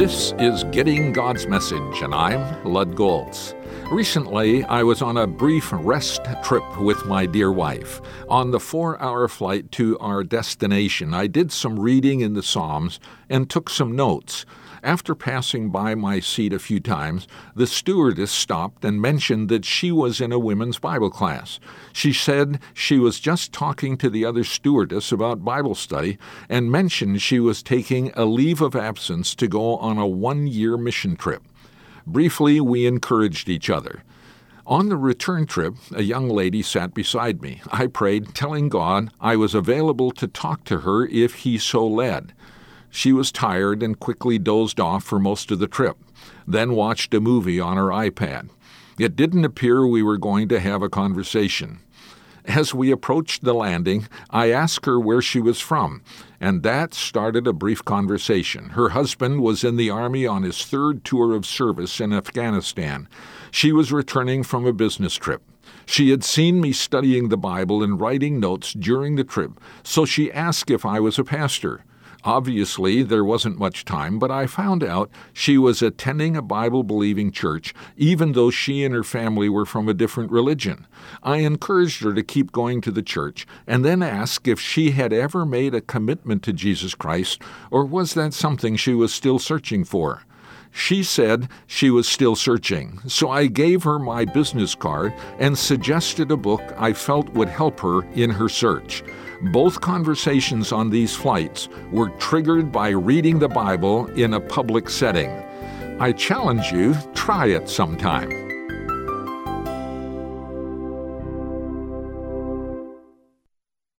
This is Getting God's Message, and I'm Lud Golz. Recently, I was on a brief rest trip with my dear wife. On the four hour flight to our destination, I did some reading in the Psalms and took some notes. After passing by my seat a few times, the stewardess stopped and mentioned that she was in a women's Bible class. She said she was just talking to the other stewardess about Bible study and mentioned she was taking a leave of absence to go on a one year mission trip. Briefly, we encouraged each other. On the return trip, a young lady sat beside me. I prayed, telling God I was available to talk to her if He so led. She was tired and quickly dozed off for most of the trip, then watched a movie on her iPad. It didn't appear we were going to have a conversation. As we approached the landing, I asked her where she was from, and that started a brief conversation. Her husband was in the Army on his third tour of service in Afghanistan. She was returning from a business trip. She had seen me studying the Bible and writing notes during the trip, so she asked if I was a pastor. Obviously, there wasn't much time, but I found out she was attending a Bible believing church, even though she and her family were from a different religion. I encouraged her to keep going to the church, and then asked if she had ever made a commitment to Jesus Christ, or was that something she was still searching for. She said she was still searching, so I gave her my business card and suggested a book I felt would help her in her search. Both conversations on these flights were triggered by reading the Bible in a public setting. I challenge you, try it sometime.